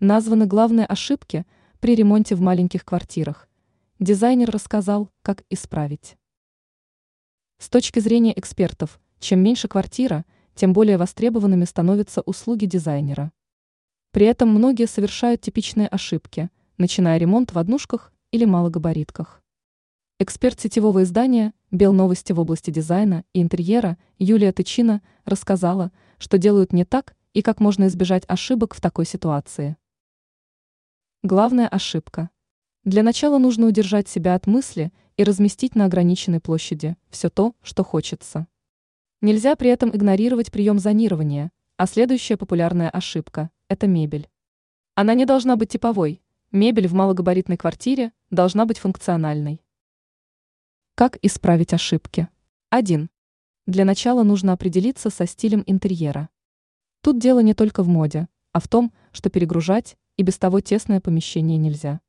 Названы главные ошибки при ремонте в маленьких квартирах. Дизайнер рассказал, как исправить. С точки зрения экспертов, чем меньше квартира, тем более востребованными становятся услуги дизайнера. При этом многие совершают типичные ошибки, начиная ремонт в однушках или малогабаритках. Эксперт сетевого издания «Белновости» в области дизайна и интерьера Юлия Тычина рассказала, что делают не так и как можно избежать ошибок в такой ситуации. Главная ошибка. Для начала нужно удержать себя от мысли и разместить на ограниченной площади все то, что хочется. Нельзя при этом игнорировать прием зонирования, а следующая популярная ошибка – это мебель. Она не должна быть типовой, мебель в малогабаритной квартире должна быть функциональной. Как исправить ошибки? 1. Для начала нужно определиться со стилем интерьера. Тут дело не только в моде, а в том, что перегружать и без того тесное помещение нельзя.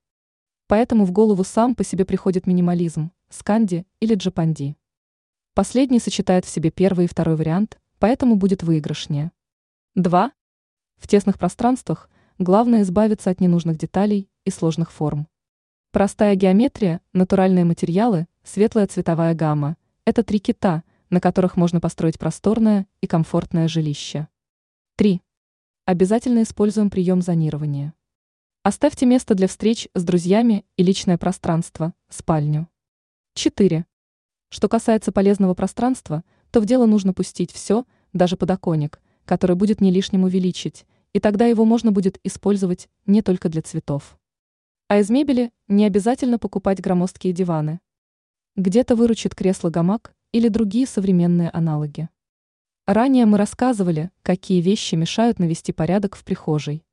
Поэтому в голову сам по себе приходит минимализм, сканди или джапанди. Последний сочетает в себе первый и второй вариант, поэтому будет выигрышнее. 2. В тесных пространствах главное избавиться от ненужных деталей и сложных форм. Простая геометрия, натуральные материалы, светлая цветовая гамма – это три кита, на которых можно построить просторное и комфортное жилище. 3. Обязательно используем прием зонирования. Оставьте место для встреч с друзьями и личное пространство, спальню. 4. Что касается полезного пространства, то в дело нужно пустить все, даже подоконник, который будет не лишним увеличить, и тогда его можно будет использовать не только для цветов. А из мебели не обязательно покупать громоздкие диваны. Где-то выручит кресло-гамак или другие современные аналоги. Ранее мы рассказывали, какие вещи мешают навести порядок в прихожей.